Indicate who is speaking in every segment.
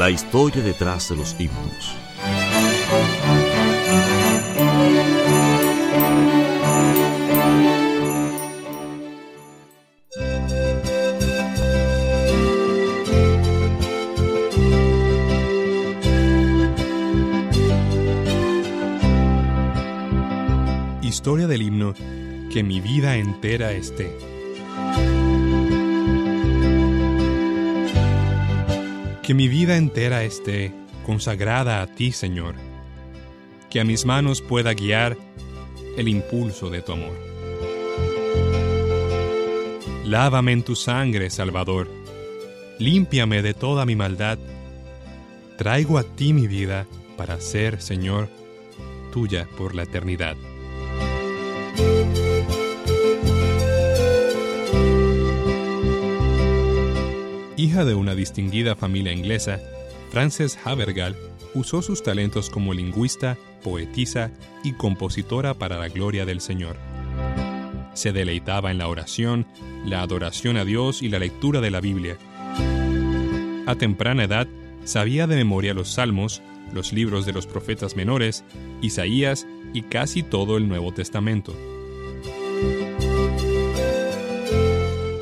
Speaker 1: La historia detrás de los himnos.
Speaker 2: Historia del himno Que mi vida entera esté. Que mi vida entera esté consagrada a ti, Señor. Que a mis manos pueda guiar el impulso de tu amor. Lávame en tu sangre, Salvador. Límpiame de toda mi maldad. Traigo a ti mi vida para ser, Señor, tuya por la eternidad. Hija de una distinguida familia inglesa, Frances Havergal usó sus talentos como lingüista, poetisa y compositora para la gloria del Señor. Se deleitaba en la oración, la adoración a Dios y la lectura de la Biblia. A temprana edad sabía de memoria los salmos, los libros de los profetas menores, Isaías y casi todo el Nuevo Testamento.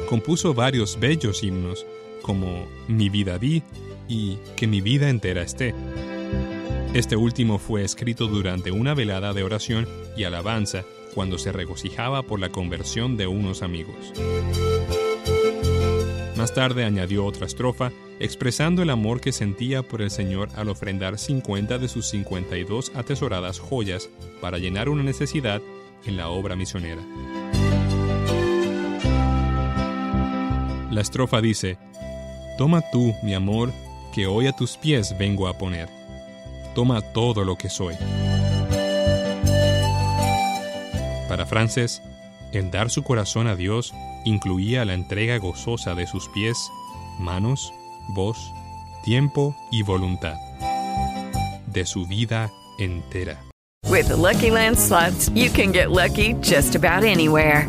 Speaker 2: Compuso varios bellos himnos, como Mi vida di y Que mi vida entera esté. Este último fue escrito durante una velada de oración y alabanza cuando se regocijaba por la conversión de unos amigos. Más tarde añadió otra estrofa expresando el amor que sentía por el Señor al ofrendar 50 de sus 52 atesoradas joyas para llenar una necesidad en la obra misionera. La estrofa dice, Toma tú, mi amor, que hoy a tus pies vengo a poner. Toma todo lo que soy. Para Frances, el dar su corazón a Dios incluía la entrega gozosa de sus pies, manos, voz, tiempo y voluntad. De su vida entera.
Speaker 3: With the Lucky Land slots, you can get lucky just about anywhere.